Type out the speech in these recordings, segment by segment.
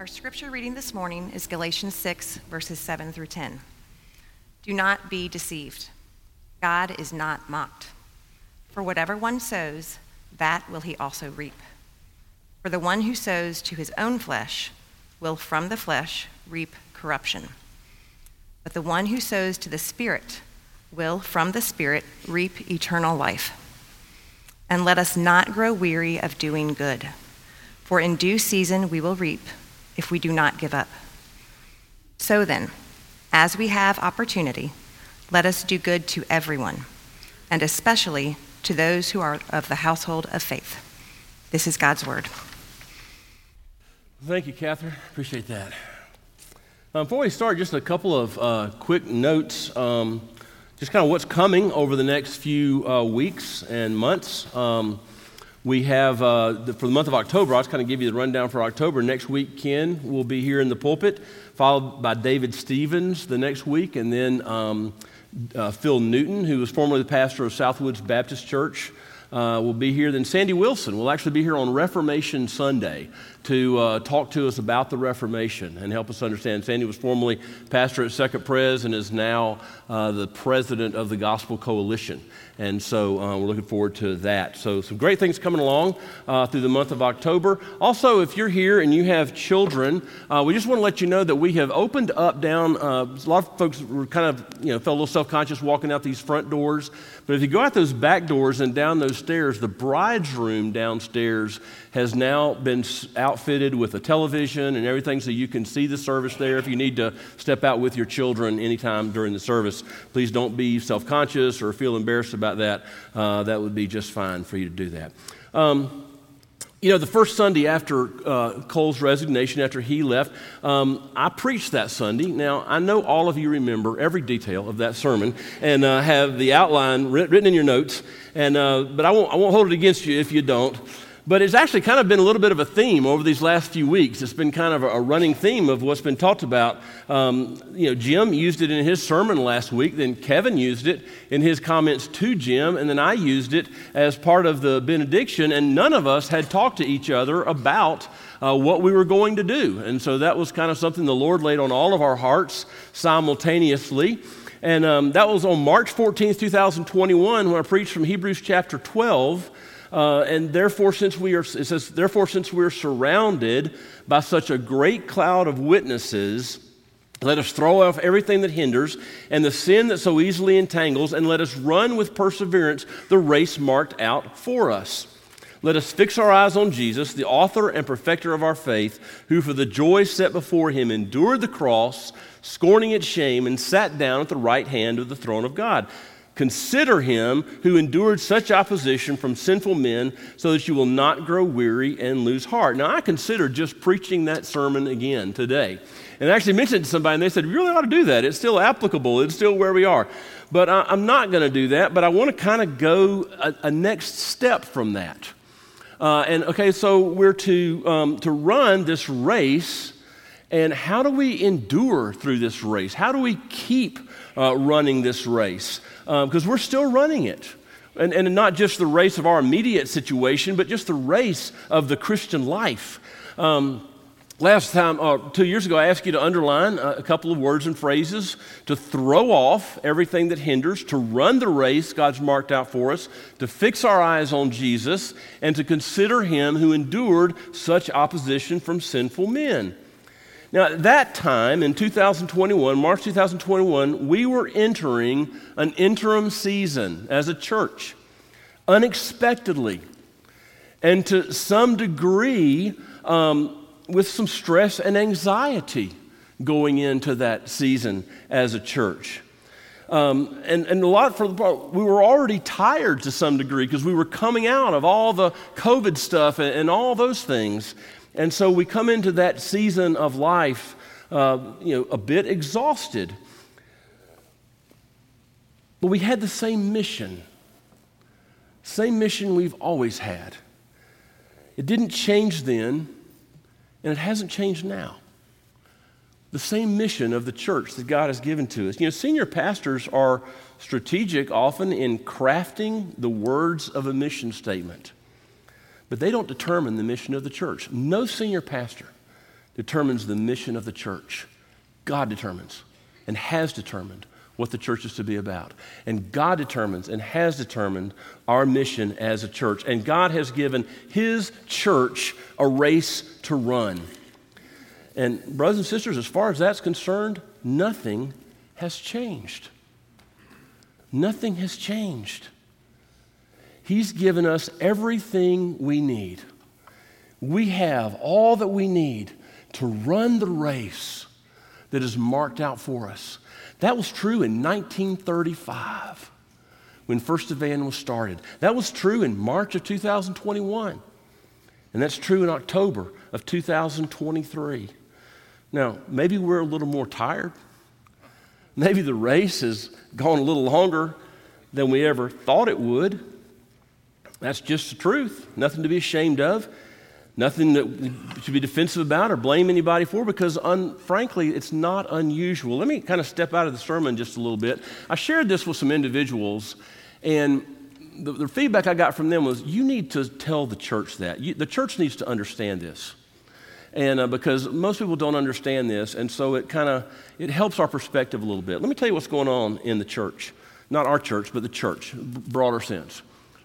Our scripture reading this morning is Galatians 6, verses 7 through 10. Do not be deceived. God is not mocked. For whatever one sows, that will he also reap. For the one who sows to his own flesh will from the flesh reap corruption. But the one who sows to the Spirit will from the Spirit reap eternal life. And let us not grow weary of doing good, for in due season we will reap if we do not give up. So then, as we have opportunity, let us do good to everyone, and especially to those who are of the household of faith. This is God's word. Thank you, Catherine. Appreciate that. Um, before we start, just a couple of uh, quick notes. Um, just kind of what's coming over the next few uh, weeks and months. Um, we have, uh, the, for the month of October, I'll just kind of give you the rundown for October. Next week, Ken will be here in the pulpit, followed by David Stevens the next week, and then um, uh, Phil Newton, who was formerly the pastor of Southwoods Baptist Church, uh, will be here. Then Sandy Willson will actually be here on Reformation Sunday to uh, talk to us about the Reformation and help us understand. Sandy was formerly pastor at Second Pres and is now uh, the president of the Gospel Coalition. And so uh, we're looking forward to that. So, some great things coming along uh, through the month of October. Also, if you're here and you have children, uh, we just want to let you know that we have opened up down. Uh, a lot of folks were kind of, you know, felt a little self conscious walking out these front doors. But if you go out those back doors and down those stairs, the bride's room downstairs has now been outfitted with a television and everything so you can see the service there. If you need to step out with your children anytime during the service, please don't be self conscious or feel embarrassed about that. Uh, that would be just fine for you to do that. Um, you know, the first Sunday after uh, Cole's resignation, after he left, um, I preached that Sunday. Now, I know all of you remember every detail of that sermon and uh, have the outline written in your notes, and, uh, but I won't, I won't hold it against you if you don't. But it's actually kind of been a little bit of a theme over these last few weeks. It's been kind of a running theme of what's been talked about. Um, you know, Jim used it in his sermon last week, then Kevin used it in his comments to Jim, and then I used it as part of the benediction, and none of us had talked to each other about uh, what we were going to do. And so that was kind of something the Lord laid on all of our hearts simultaneously. And um, that was on March 14th, 2021, when I preached from Hebrews chapter 12. Uh, and therefore, since we are, it says, therefore, since we're surrounded by such a great cloud of witnesses, let us throw off everything that hinders and the sin that so easily entangles, and let us run with perseverance the race marked out for us. Let us fix our eyes on Jesus, the author and perfecter of our faith, who for the joy set before him endured the cross, scorning its shame, and sat down at the right hand of the throne of God. Consider him who endured such opposition from sinful men so that you will not grow weary and lose heart. Now, I consider just preaching that sermon again today. And I actually mentioned to somebody, and they said, You really ought to do that. It's still applicable, it's still where we are. But I, am not going to do that, but I want to kind of go a, a, next step from that. Uh, and okay, so we're to, um, to run this race, and how do we endure through this race? How do we keep uh, running this race? Because um, we're still running it. And, and not just the race of our immediate situation, but just the race of the Christian life. Um, last time, uh, two years ago, I asked you to underline a couple of words and phrases to throw off everything that hinders, to run the race God's marked out for us, to fix our eyes on Jesus, and to consider Him who endured such opposition from sinful men. Now, at that time in 2021, March 2021, we were entering an interim season as a church, unexpectedly, and to some degree um, with some stress and anxiety going into that season as a church. Um, and, and a lot for the part, we were already tired to some degree because we were coming out of all the COVID stuff and, and all those things. And so we come into that season of life, uh, you know, a bit exhausted. But we had the same mission, same mission we've always had. It didn't change then, and it hasn't changed now. The same mission of the church that God has given to us. You know, senior pastors are strategic often in crafting the words of a mission statement but they don't determine the mission of the church. No senior pastor determines the mission of the church. God determines and has determined what the church is to be about. And God determines and has determined our mission as a church. And God has given His church a race to run. And, brothers and sisters, as far as that's concerned, nothing has changed. Nothing has changed. He's given us everything we need. We have all that we need to run the race that is marked out for us. That was true in 1935 when First Evan was started. That was true in March of 2021. And that's true in October of 2023. Now, maybe we're a little more tired. Maybe the race has gone a little longer than we ever thought it would. That's just the truth. Nothing to be ashamed of. Nothing that should be defensive about or blame anybody for because, un, frankly, it's not unusual. Let me kind of step out of the sermon just a little bit. I shared this with some individuals, and the, the feedback I got from them was you need to tell the church that. You, the church needs to understand this. And uh, because most people don't understand this, and so it kind of it helps our perspective a little bit. Let me tell you what's going on in the church. Not our church, but the church, broader sense.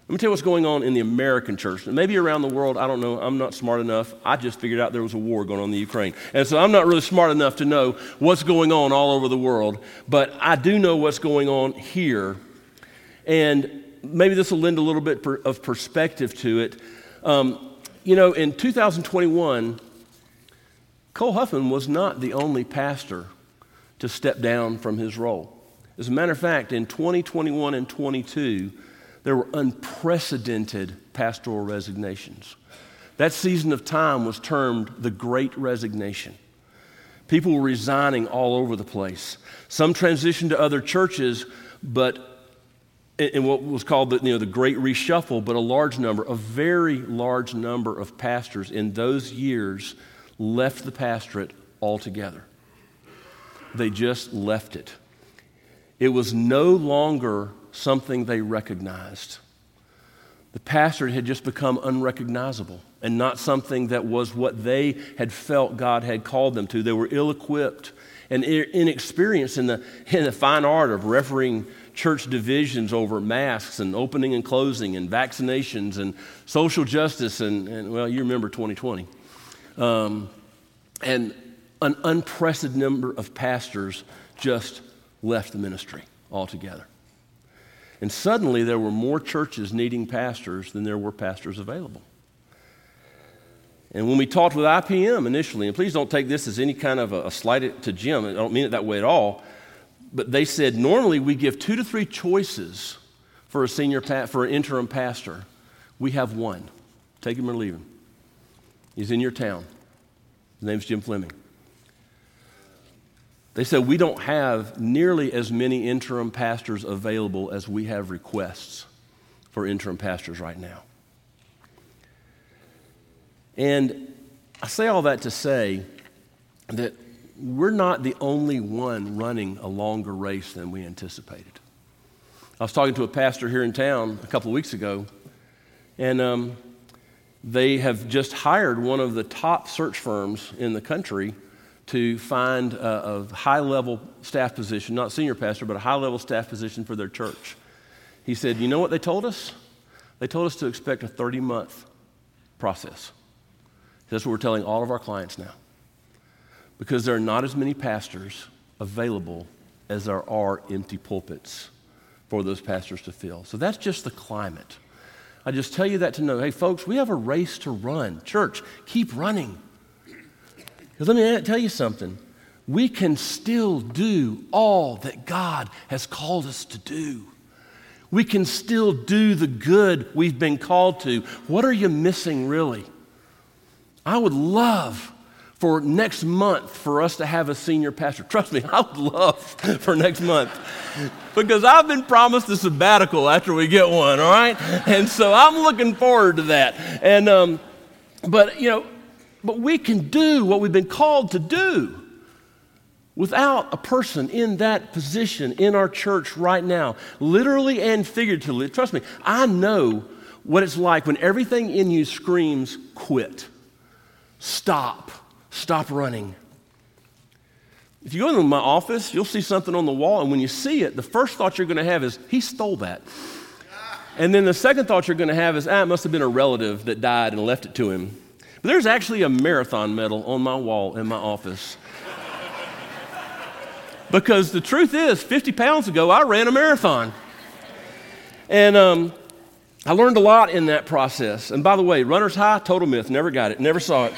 Let me tell you what's going on in the American church. Maybe around the world, I don't know. I'm not smart enough. I just figured out there was a war going on in the Ukraine. And so I'm not really smart enough to know what's going on all over the world. But I do know what's going on here. And maybe this will lend a little bit of perspective to it. Um, you know, in 2021, Cole Huffman was not the only pastor to step down from his role. As a matter of fact, in 2021 and 22, there were unprecedented pastoral resignations. That season of time was termed the Great Resignation. People were resigning all over the place. Some transitioned to other churches, but in what was called the, you know, the Great Reshuffle, but a large number, a very large number of pastors in those years left the pastorate altogether. They just left it. It was no longer something they recognized. The pastor had just become unrecognizable and not something that was what they had felt God had called them to. They were ill equipped and inexperienced in the, in the fine art of refereeing church divisions over masks and opening and closing and vaccinations and social justice and, and well, you remember 2020. Um, and an unprecedented number of pastors just left the ministry altogether. And suddenly there were more churches needing pastors than there were pastors available. And when we talked with IPM initially, and please don't take this as any kind of a, a slight to Jim, I don't mean it that way at all, but they said normally we give two to three choices for a senior pa- for an interim pastor. We have one. Take him or leave him. He's in your town. His name's Jim Fleming. They said, We don't have nearly as many interim pastors available as we have requests for interim pastors right now. And I say all that to say that we're not the only one running a longer race than we anticipated. I was talking to a pastor here in town a couple of weeks ago, and um, they have just hired one of the top search firms in the country to find a, a high level staff position, not senior pastor, but a high level staff position for their church. He said, You know what they told us? They told us to expect a 30 month process. That's what we're telling all of our clients now. Because there are not as many pastors available as there are empty pulpits for those pastors to fill. So that's just the climate. I just tell you that to know hey, folks, we have a race to run. Church, keep running. Because let me tell you something. We can still do all that God has called us to do. We can still do the good we've been called to. What are you missing, really? I would love for next month for us to have a senior pastor. Trust me, I would love for next month because I've been promised a sabbatical after we get one, all right? And so I'm looking forward to that. And, um, but, you know, but we can do what we've been called to do without a person in that position in our church right now, literally and figuratively. Trust me, I know what it's like when everything in you screams, quit, stop, stop running. If you go into my office, you'll see something on the wall, and when you see it, the first thought you're going to have is, he stole that. And then the second thought you're going to have is, ah, it must have been a relative that died and left it to him. There's actually a marathon medal on my wall in my office. because the truth is, 50 pounds ago, I ran a marathon. And um, I learned a lot in that process. And by the way, runner's high, total myth. Never got it, never saw it.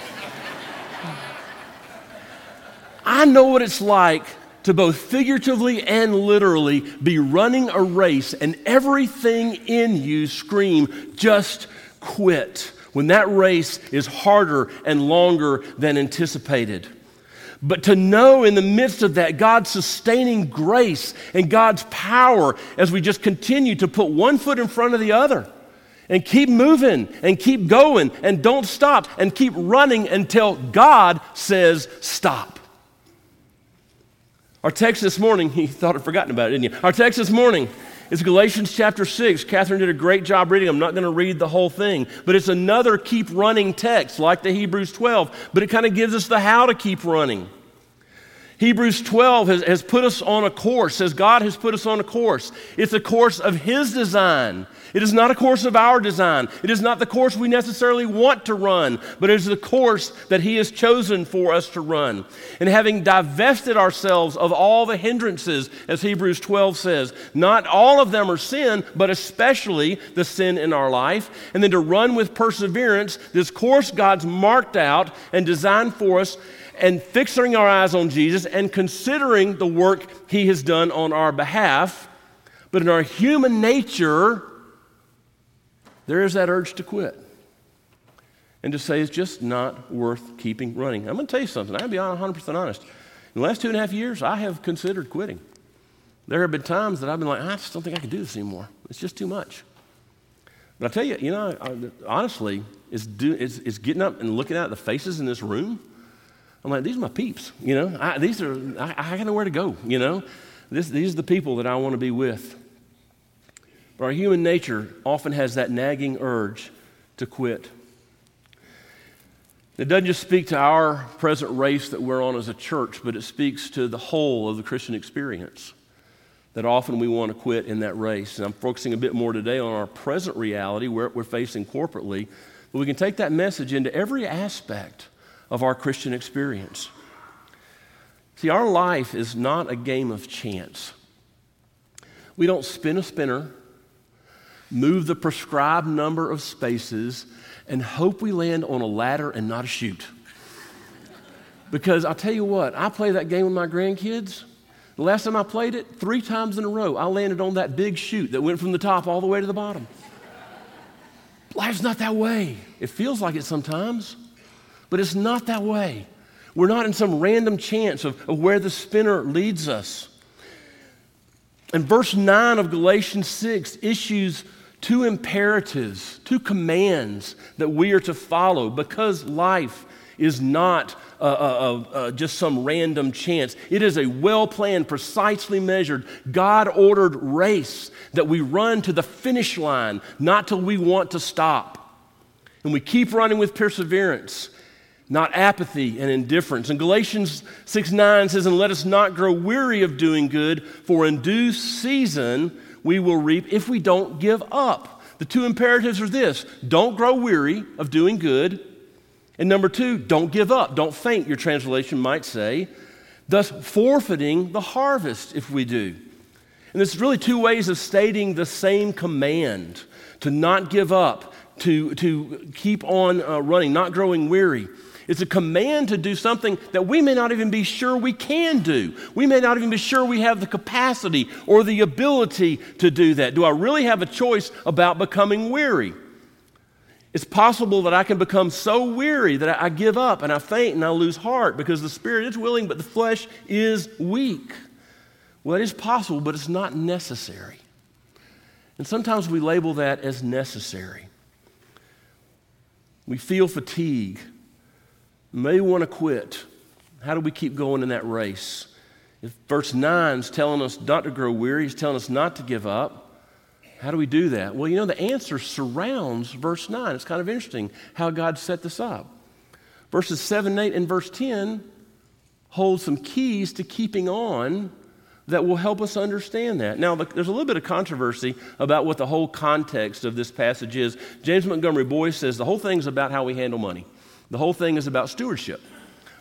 I know what it's like to both figuratively and literally be running a race and everything in you scream, just quit, when that race is harder and longer than anticipated. But to know in the midst of that God's sustaining grace and God's power as we just continue to put one foot in front of the other and keep moving and keep going and don't stop and keep running until God says stop. Our text this morning, he thought I'd forgotten about it, didn't you? Our text this morning is Galatians chapter 6. Catherine did a great job reading. I'm not going to read the whole thing, but it's another keep running text like the Hebrews 12, but it kind of gives us the how to keep running. Hebrews 12 has, has put us on a course, says God has put us on a course. It's a course of His design. It is not a course of our design. It is not the course we necessarily want to run, but it is the course that He has chosen for us to run. And having divested ourselves of all the hindrances, as Hebrews 12 says, not all of them are sin, but especially the sin in our life, and then to run with perseverance this course God's marked out and designed for us and fixing our eyes on Jesus and considering the work he has done on our behalf. But in our human nature, there is that urge to quit and to say it's just not worth keeping running. I'm going to tell you something. I'm going to be 100% honest. In the last two and a half years, I have considered quitting. There have been times that I've been like, I just don't think I can do this anymore. It's just too much. But I tell you, you know, honestly, it's, do, it's, it's getting up and looking at the faces in this room I'm like, these are my peeps, you know. I, these are, I, I got nowhere to go, you know. This, these are the people that I want to be with. But our human nature often has that nagging urge to quit. It doesn't just speak to our present race that we're on as a church, but it speaks to the whole of the Christian experience. That often we want to quit in that race. And I'm focusing a bit more today on our present reality, where we're facing corporately. But we can take that message into every aspect of our Christian experience. See, our life is not a game of chance. We don't spin a spinner, move the prescribed number of spaces, and hope we land on a ladder and not a chute. Because I'll tell you what, I play that game with my grandkids. The last time I played it, three times in a row, I landed on that big chute that went from the top all the way to the bottom. Life's not that way. It feels like it sometimes. But it's not that way. We're not in some random chance of, of where the spinner leads us. And verse 9 of Galatians 6 issues two imperatives, two commands that we are to follow because life is not uh, uh, uh, just some random chance. It is a well planned, precisely measured, God ordered race that we run to the finish line, not till we want to stop. And we keep running with perseverance not apathy and indifference. And Galatians 6 9 says, And let us not grow weary of doing good, for in due season we will reap if we don't give up. The two imperatives are this don't grow weary of doing good. And number two, don't give up. Don't faint, your translation might say, thus forfeiting the harvest if we do. And there's really two ways of stating the same command to not give up, to, to keep on uh, running, not growing weary. It's a command to do something that we may not even be sure we can do. We may not even be sure we have the capacity or the ability to do that. Do I really have a choice about becoming weary? It's possible that I can become so weary that I give up and I faint and I lose heart because the spirit is willing, but the flesh is weak. Well, it is possible, but it's not necessary. And sometimes we label that as necessary. We feel fatigue may want to quit. How do we keep going in that race? If verse 9 is telling us not to grow weary, he's telling us not to give up. How do we do that? Well, you know, the answer surrounds verse 9. It's kind of interesting how God set this up. Verses 7 and 8 and verse 10 hold some keys to keeping on that will help us understand that. Now, there's a little bit of controversy about what the whole context of this passage is. James Montgomery Boice says the whole thing's about how we handle money, the whole thing is about stewardship.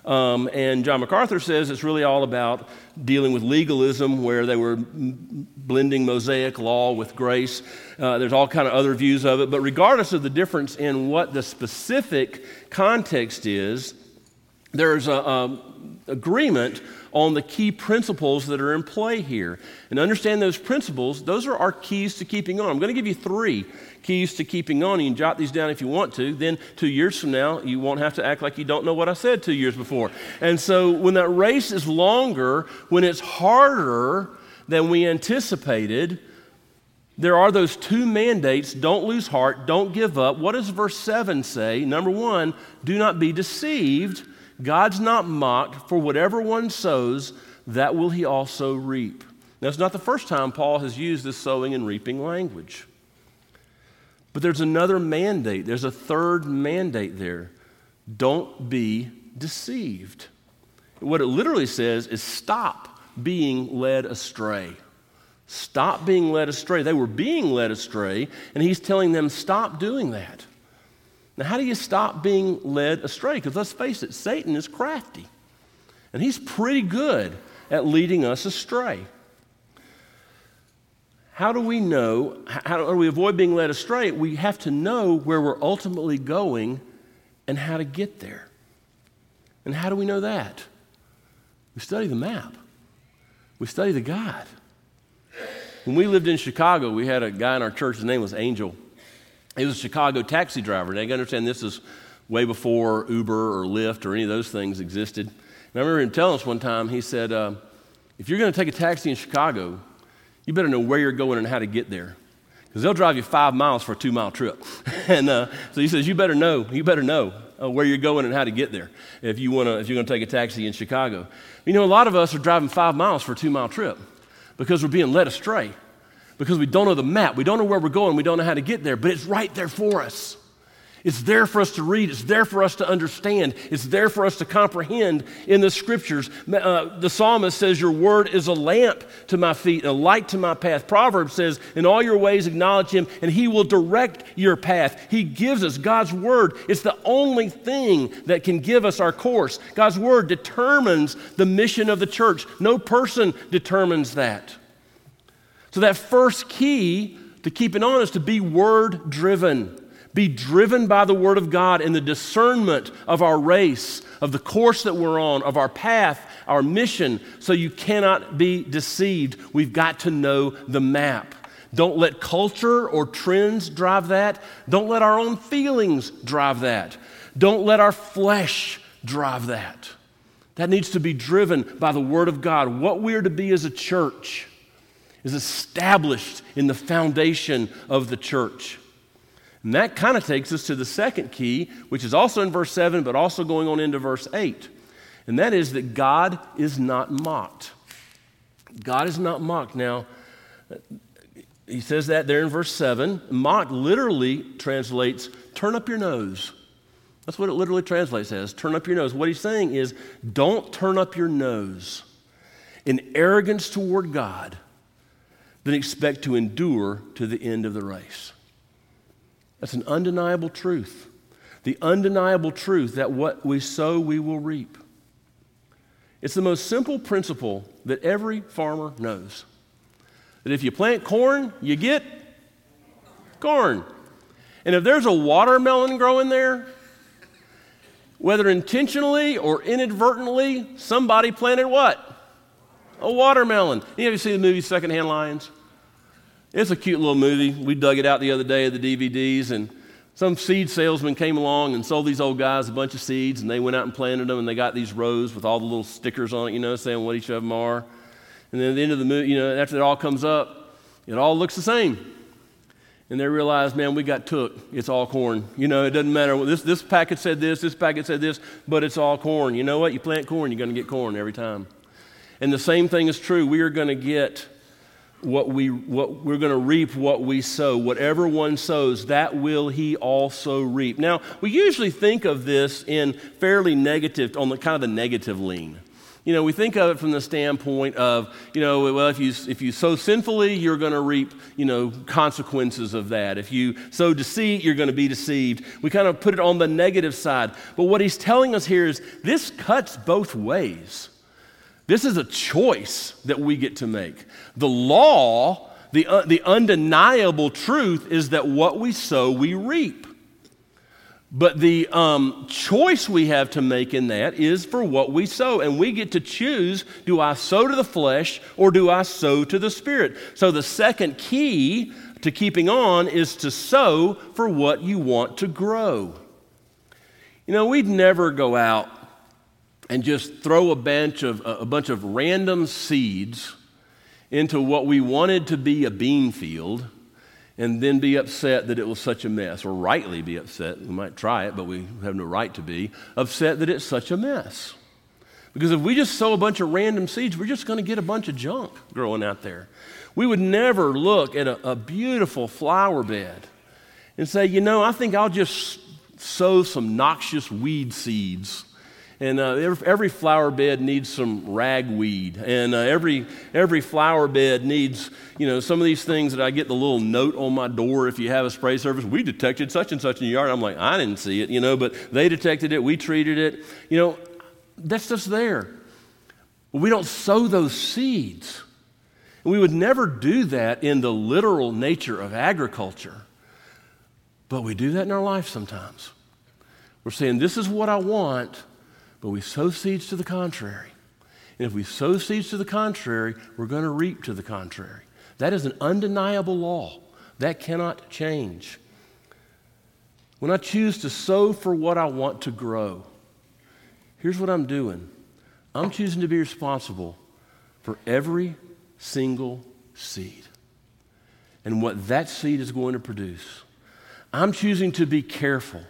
Um, and John MacArthur says it's really all about dealing with legalism, where they were blending Mosaic law with grace. Uh, there's all kind of other views of it, but regardless of the difference in what the specific context is, there's a, a agreement on the key principles that are in play here. And understand those principles, those are our keys to keeping on. I'm going to give you three keys to keeping on. You can jot these down if you want to. Then, two years from now, you won't have to act like you don't know what I said two years before. And so, when that race is longer, when it's harder than we anticipated, there are those two mandates don't lose heart, don't give up. What does verse 7 say? Number one, do not be deceived. God's not mocked, for whatever one sows, that will he also reap. Now, it's not the first time Paul has used this sowing and reaping language. But there's another mandate, there's a third mandate there. Don't be deceived. What it literally says is stop being led astray. Stop being led astray. They were being led astray, and he's telling them, stop doing that. Now, how do you stop being led astray? Because let's face it, Satan is crafty, and he's pretty good at leading us astray. How do we know, how do we avoid being led astray? We have to know where we're ultimately going and how to get there. And how do we know that? We study the map, we study the guide. When we lived in Chicago, we had a guy in our church, his name was Angel. He was a Chicago taxi driver. Now, you understand this is way before Uber or Lyft or any of those things existed. And I remember him telling us one time, he said, uh, if you're going to take a taxi in Chicago, you better know where you're going and how to get there. Because they'll drive you five miles for a two mile trip. and uh, so he says, you better know, you better know uh, where you're going and how to get there if, you wanna, if you're going to take a taxi in Chicago. You know, a lot of us are driving five miles for a two mile trip because we're being led astray because we don't know the map. We don't know where we're going. We don't know how to get there, but it's right there for us. It's there for us to read. It's there for us to understand. It's there for us to comprehend in the scriptures. Uh, the psalmist says, Your word is a lamp to my feet a light to my path. Proverbs says, In all your ways acknowledge him, and he will direct your path. He gives us God's word. It's the only thing that can give us our course. God's word determines the mission of the church, no person determines that. So, that first key to keeping on is to be word driven. Be driven by the Word of God in the discernment of our race, of the course that we're on, of our path, our mission, so you cannot be deceived. We've got to know the map. Don't let culture or trends drive that. Don't let our own feelings drive that. Don't let our flesh drive that. That needs to be driven by the Word of God. What we're to be as a church is established in the foundation of the church. And that kind of takes us to the second key, which is also in verse 7, but also going on into verse 8. And that is that God is not mocked. God is not mocked. Now, he says that there in verse 7. Mocked literally translates turn up your nose. That's what it literally translates as turn up your nose. What he's saying is don't turn up your nose in arrogance toward God then expect to endure to the end of the race. That's an undeniable truth. The undeniable truth that what we sow, we will reap. It's the most simple principle that every farmer knows. That if you plant corn, you get corn. And if there's a watermelon growing there, whether intentionally or inadvertently, somebody planted what? A watermelon. You ever see the movie Secondhand Lions? It's a cute little movie. We dug it out the other day of the DVDs, and some seed salesman came along and sold these old guys a bunch of seeds, and they went out and planted them, and they got these rows with all the little stickers on it, you know, saying what each of them are. And then at the end of the movie, you know, after it all comes up, it all looks the same. And they realized, man, we got took. It's all corn. You know, it doesn't matter. This, this packet said this, this packet said this, but it's all corn. You know what? You plant corn, you're going to get corn every time. And the same thing is true. We are going to get what we what we're going to reap what we sow. Whatever one sows that will he also reap. Now we usually think of this in fairly negative on the kind of the negative lean. You know we think of it from the standpoint of you know well if you if you sow sinfully you're going to reap you know consequences of that. If you sow deceit you're going to be deceived. We kind of put it on the negative side. But what he's telling us here is this cuts both ways this is a choice that we get to make. The law, the, uh, the undeniable truth is that what we sow, we reap. But the um, choice we have to make in that is for what we sow. And we get to choose do I sow to the flesh or do I sow to the spirit? So the second key to keeping on is to sow for what you want to grow. You know, we'd never go out and just throw a bunch of, a bunch of random seeds into what we wanted to be a bean field and then be upset that it was such a mess, or rightly be upset. We might try it, but we have no right to be upset that it's such a mess. Because if we just sow a bunch of random seeds, we're just going to get a bunch of junk growing out there. We would never look at a, a beautiful flower bed and say, you know, I think I'll just sow some noxious weed seeds and uh, every, flower bed needs some ragweed. And uh, every, every flower bed needs, you know, some of these things that I get the little note on my door if you have a spray service. We detected such and such in your yard. I'm like, I didn't see it, you know, but they detected it. We treated it. You know, that's just there. But we don't sow those seeds. We would never do that in the literal nature of agriculture. But we do that in our life sometimes. We're saying, This is what I want, but we sow seeds to the contrary. And if we sow seeds to the contrary, we're going to reap to the contrary. That is an undeniable law. That cannot change. When I choose to sow for what I want to grow, here's what I'm doing I'm choosing to be responsible for every single seed and what that seed is going to produce. I'm choosing to be careful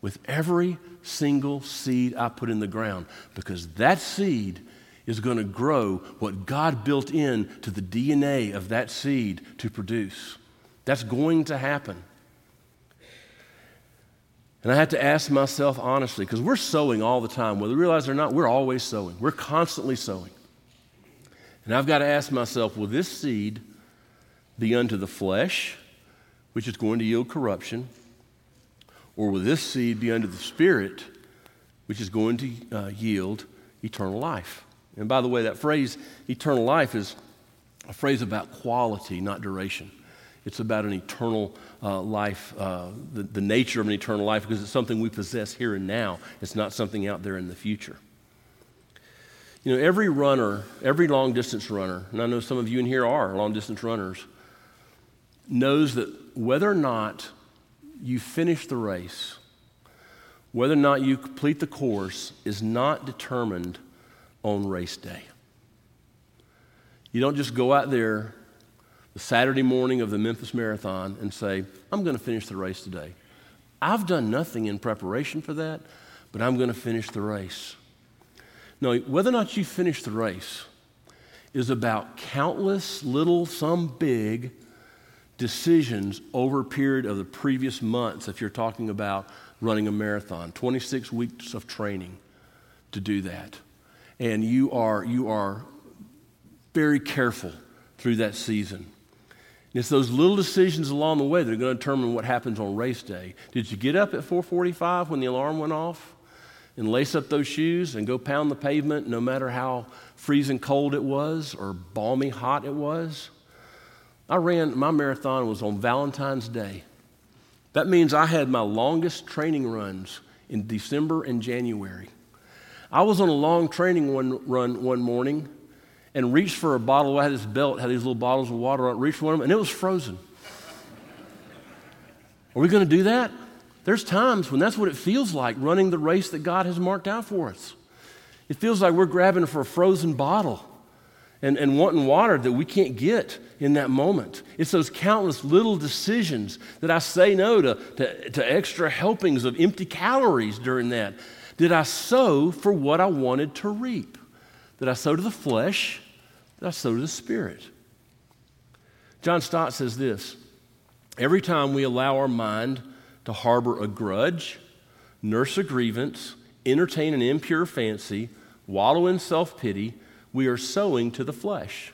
with every single seed I put in the ground because that seed is going to grow what God built in to the DNA of that seed to produce. That's going to happen. And I had to ask myself honestly, because we're sowing all the time, whether we realize it or not, we're always sowing. We're constantly sowing. And I've got to ask myself, will this seed be unto the flesh, which is going to yield corruption? Or will this seed be under the Spirit, which is going to uh, yield eternal life? And by the way, that phrase, eternal life, is a phrase about quality, not duration. It's about an eternal uh, life, uh, the, the nature of an eternal life, because it's something we possess here and now. It's not something out there in the future. You know, every runner, every long distance runner, and I know some of you in here are long distance runners, knows that whether or not you finish the race, whether or not you complete the course, is not determined on race day. You don't just go out there the Saturday morning of the Memphis Marathon and say, I'm going to finish the race today. I've done nothing in preparation for that, but I'm going to finish the race. No, whether or not you finish the race is about countless little, some big, decisions over a period of the previous months, if you're talking about running a marathon, 26 weeks of training to do that. And you are, you are very careful through that season. And it's those little decisions along the way that are going to determine what happens on race day. Did you get up at 4:45 when the alarm went off and lace up those shoes and go pound the pavement no matter how freezing cold it was or balmy hot it was? I ran, my marathon was on Valentine's Day. That means I had my longest training runs in December and January. I was on a long training one, run one morning and reached for a bottle. I had this belt, had these little bottles of water on it, reached for them, and it was frozen. Are we going to do that? There's times when that's what it feels like running the race that God has marked out for us. It feels like we're grabbing for a frozen bottle and, and wanting water that we can't get in that moment. It's those countless little decisions that I say no to, to, to extra helpings of empty calories during that. Did I sow for what I wanted to reap? Did I sow to the flesh? Did I sow to the spirit? John Stott says this Every time we allow our mind to harbor a grudge, nurse a grievance, entertain an impure fancy, wallow in self pity, we are sowing to the flesh.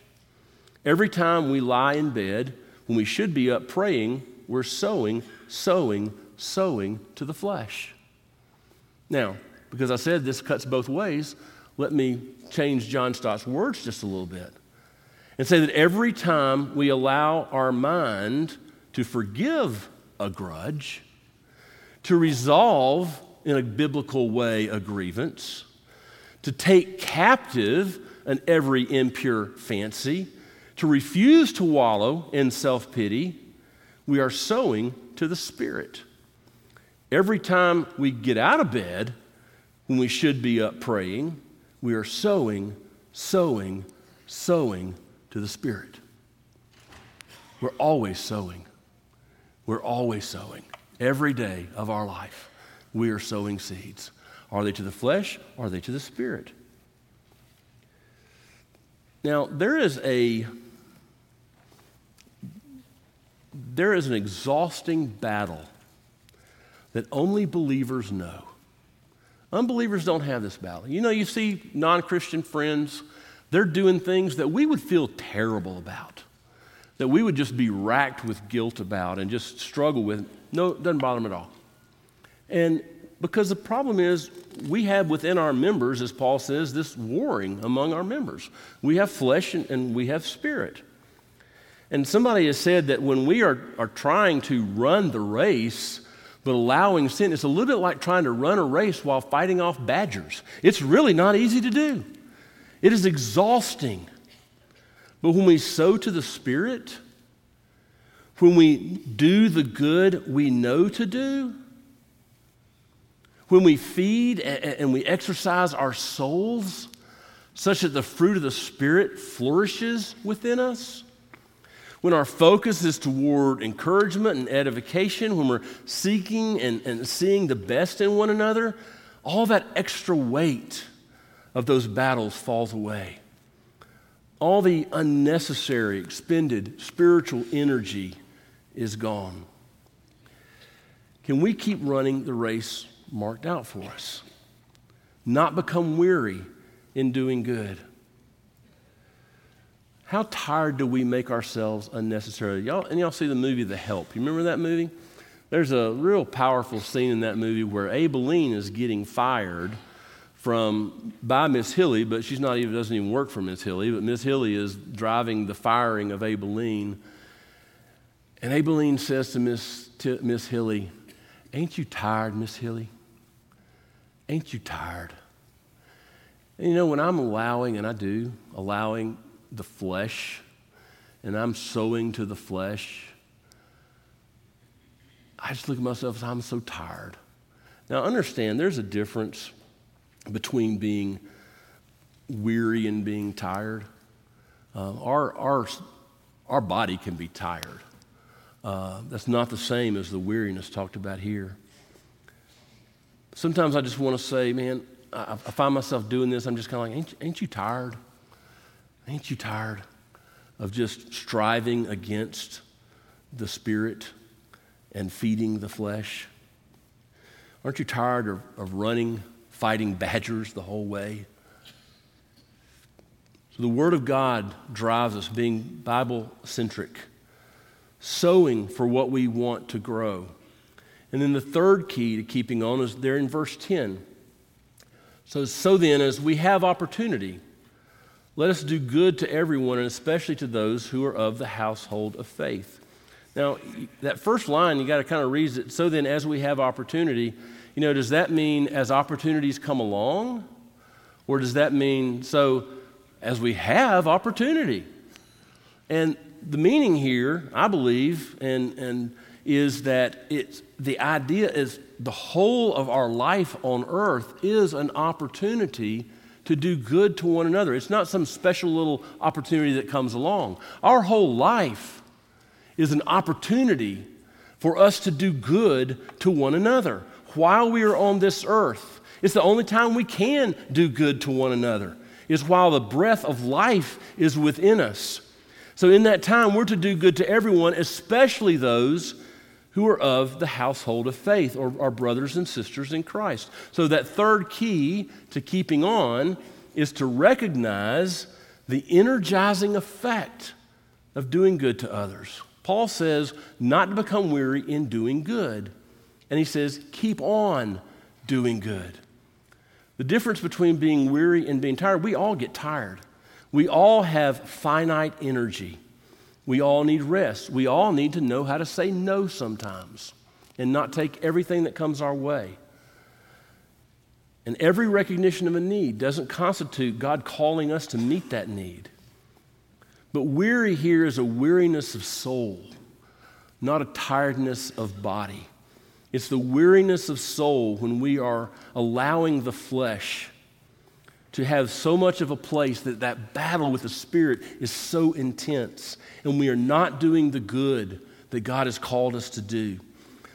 Every time we lie in bed when we should be up praying, we're sowing, sowing, sowing to the flesh. Now, because I said this cuts both ways, let me change John Stott's words just a little bit and say that every time we allow our mind to forgive a grudge, to resolve in a biblical way a grievance, to take captive an every impure fancy, to refuse to wallow in self pity, we are sowing to the Spirit. Every time we get out of bed when we should be up praying, we are sowing, sowing, sowing to the Spirit. We're always sowing. We're always sowing. Every day of our life, we are sowing seeds. Are they to the flesh? Are they to the Spirit? Now, there is a there is an exhausting battle that only believers know. Unbelievers don't have this battle. You know, you see non Christian friends, they're doing things that we would feel terrible about, that we would just be racked with guilt about and just struggle with. No, it doesn't bother them at all. And because the problem is, we have within our members, as Paul says, this warring among our members. We have flesh and, and we have spirit. And somebody has said that when we are, are trying to run the race, but allowing sin, it's a little bit like trying to run a race while fighting off badgers. It's really not easy to do, it is exhausting. But when we sow to the Spirit, when we do the good we know to do, when we feed and we exercise our souls such that the fruit of the Spirit flourishes within us, when our focus is toward encouragement and edification, when we're seeking and, and seeing the best in one another, all that extra weight of those battles falls away. All the unnecessary, expended spiritual energy is gone. Can we keep running the race marked out for us? Not become weary in doing good. How tired do we make ourselves unnecessarily? Y'all, and y'all see the movie The Help. You remember that movie? There's a real powerful scene in that movie where Aibileen is getting fired from by Miss Hilly, but she's not even doesn't even work for Miss Hilly, but Miss Hilly is driving the firing of Aibileen. And Aibileen says to Miss, Miss Hilly, Ain't you tired, Miss Hilly? Ain't you tired? And you know, when I'm allowing, and I do, allowing the flesh and I'm sowing to the flesh, I just look at myself I'm so tired. Now, understand there's a difference between being weary and being tired. Uh, our, our, our body can be tired. Uh, that's not the same as the weariness talked about here. Sometimes I just want to say, man, I, find myself doing this. I'm just kind of like, ain't, ain't you tired? Ain't you tired of just striving against the spirit and feeding the flesh? Aren't you tired of, of running, fighting badgers the whole way? So the Word of God drives us, being Bible centric, sowing for what we want to grow. And then the third key to keeping on is there in verse 10. So, so then, as we have opportunity, let us do good to everyone, and especially to those who are of the household of faith. Now, that first line, you got to kind of read it. So then, as we have opportunity, you know, does that mean as opportunities come along? Or does that mean so as we have opportunity? And the meaning here, I believe, and, and is that it's the idea is the whole of our life on earth is an opportunity to do good to one another. It's not some special little opportunity that comes along. Our whole life is an opportunity for us to do good to one another while we are on this earth. It's the only time we can do good to one another, is while the breath of life is within us. So, in that time, we're to do good to everyone, especially those who are of the household of faith or our brothers and sisters in Christ. So, that third key to keeping on is to recognize the energizing effect of doing good to others. Paul says not to become weary in doing good. And he says, keep on doing good. The difference between being weary and being tired, we all get tired. We all have finite energy. We all need rest. We all need to know how to say no sometimes and not take everything that comes our way. And every recognition of a need doesn't constitute God calling us to meet that need. But weary here is a weariness of soul, not a tiredness of body. It's the weariness of soul when we are allowing the flesh to have so much of a place that that battle with the Spirit is so intense, and we are not doing the good that God has called us to do.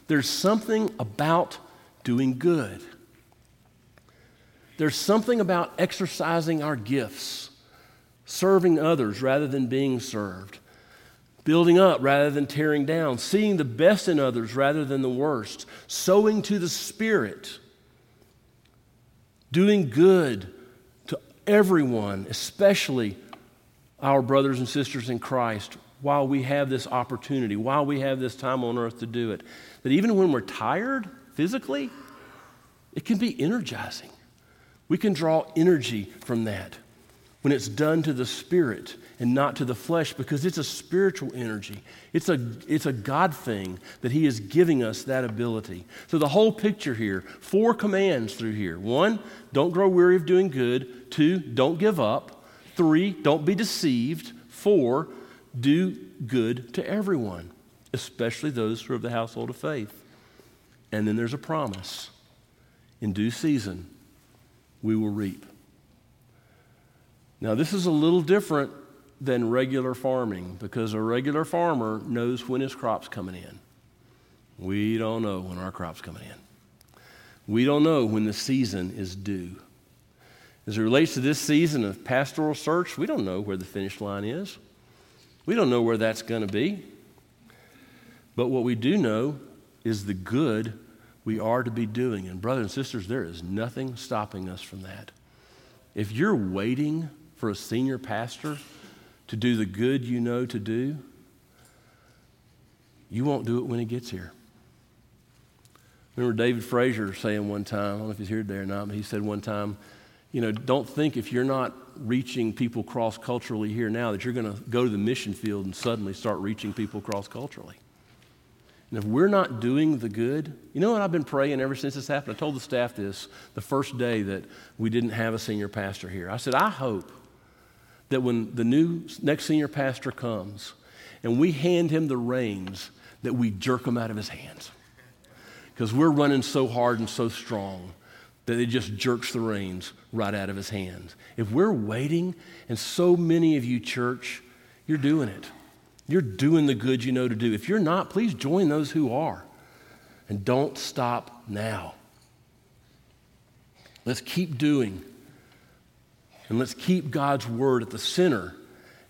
There's something about doing good. There's something about exercising our gifts, serving others rather than being served, building up rather than tearing down, seeing the best in others rather than the worst, sowing to the Spirit, doing good everyone, especially our brothers and sisters in Christ, while we have this opportunity, while we have this time on earth to do it. That even when we're tired physically, it can be energizing. We can draw energy from that when it's done to the spirit and not to the flesh because it's a spiritual energy. It's a, it's a God thing that He is giving us that ability. So, the whole picture here four commands through here. One, don't grow weary of doing good. Two, don't give up. Three, don't be deceived. Four, do good to everyone, especially those who are of the household of faith. And then there's a promise in due season, we will reap. Now, this is a little different than regular farming because a regular farmer knows when his crop's coming in. We don't know when our crop's coming in. We don't know when the season is due. As it relates to this season of pastoral search, we don't know where the finish line is. We don't know where that's going to be. But what we do know is the good we are to be doing. And, brothers and sisters, there is nothing stopping us from that. If you're waiting for a senior pastor to do the good you know to do, you won't do it when he gets here. Remember David Frazier saying one time, I don't know if he's here today or not, but he said one time, you know, don't think if you're not reaching people cross culturally here now that you're going to go to the mission field and suddenly start reaching people cross culturally. And if we're not doing the good, you know what I've been praying ever since this happened? I told the staff this the first day that we didn't have a senior pastor here. I said, I hope that when the new next senior pastor comes and we hand him the reins, that we jerk them out of his hands. Because we're running so hard and so strong that it just jerks the reins right out of his hands. If we're waiting, and so many of you, church, you're doing it. You're doing the good you know to do. If you're not, please join those who are. And don't stop now. Let's keep doing and let's keep God's word at the center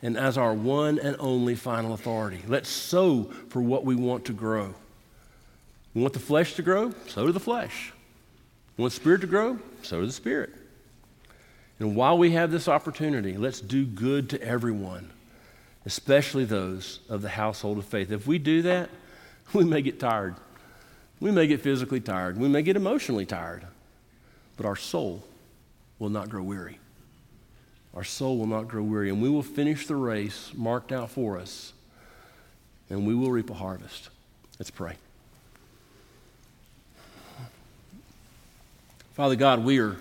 and as our one and only final authority. Let's sow for what we want to grow. We want the flesh to grow, sow to the flesh. We want the spirit to grow, sow to the spirit. And while we have this opportunity, let's do good to everyone, especially those of the household of faith. If we do that, we may get tired. We may get physically tired. We may get emotionally tired. But our soul will not grow weary our soul will not grow weary, and we will finish the race marked out for us, and we will reap a harvest. Let's pray. Father God, we are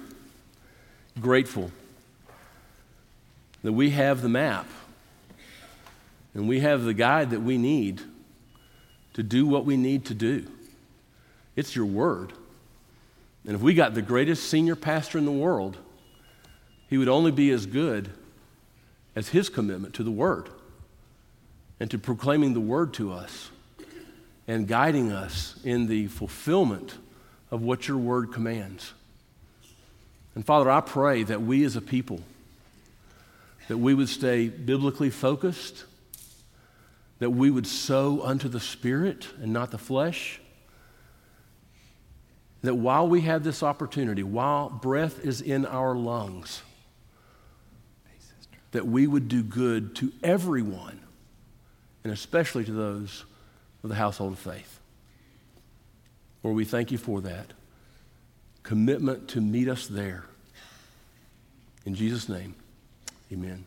grateful that we have the map and we have the guide that we need to do what we need to do. It's your word. And if we got the greatest senior pastor in the world, he would only be as good as his commitment to the Word and to proclaiming the Word to us and guiding us in the fulfillment of what your Word commands. And Father, I pray that we as a people, that we would stay biblically focused, that we would sow unto the Spirit and not the flesh. That while we have this opportunity, while breath is in our lungs, that we would do good to everyone, and especially to those of the household of faith. Lord, we thank you for that commitment to meet us there. In Jesus' name, amen.